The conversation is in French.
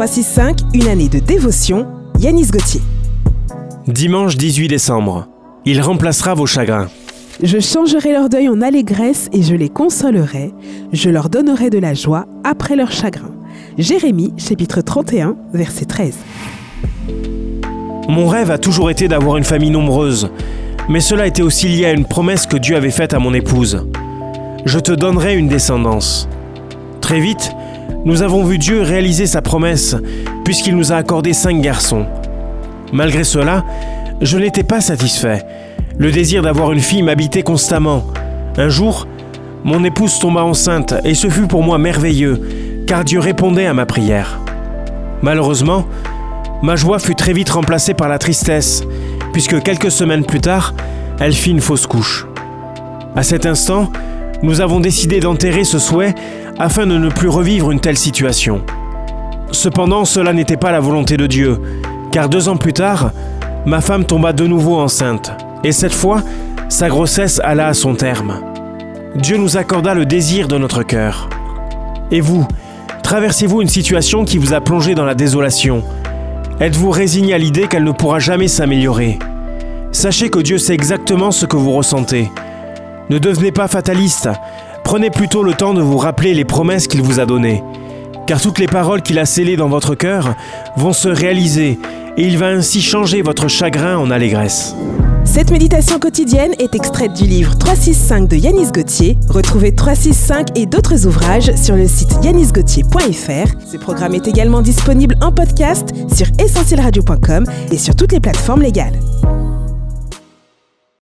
365, une année de dévotion, Yanis Gauthier. Dimanche 18 décembre. Il remplacera vos chagrins. Je changerai leur deuil en allégresse et je les consolerai. Je leur donnerai de la joie après leur chagrin. Jérémie, chapitre 31, verset 13. Mon rêve a toujours été d'avoir une famille nombreuse, mais cela était aussi lié à une promesse que Dieu avait faite à mon épouse. Je te donnerai une descendance. Très vite, nous avons vu Dieu réaliser sa promesse, puisqu'il nous a accordé cinq garçons. Malgré cela, je n'étais pas satisfait. Le désir d'avoir une fille m'habitait constamment. Un jour, mon épouse tomba enceinte et ce fut pour moi merveilleux, car Dieu répondait à ma prière. Malheureusement, ma joie fut très vite remplacée par la tristesse, puisque quelques semaines plus tard, elle fit une fausse couche. À cet instant, nous avons décidé d'enterrer ce souhait afin de ne plus revivre une telle situation. Cependant, cela n'était pas la volonté de Dieu, car deux ans plus tard, ma femme tomba de nouveau enceinte, et cette fois, sa grossesse alla à son terme. Dieu nous accorda le désir de notre cœur. Et vous, traversez-vous une situation qui vous a plongé dans la désolation? Êtes-vous résigné à l'idée qu'elle ne pourra jamais s'améliorer? Sachez que Dieu sait exactement ce que vous ressentez. Ne devenez pas fataliste, prenez plutôt le temps de vous rappeler les promesses qu'il vous a données. Car toutes les paroles qu'il a scellées dans votre cœur vont se réaliser et il va ainsi changer votre chagrin en allégresse. Cette méditation quotidienne est extraite du livre 365 de Yanis Gauthier. Retrouvez 365 et d'autres ouvrages sur le site yanisgauthier.fr. Ce programme est également disponible en podcast sur essentielradio.com et sur toutes les plateformes légales.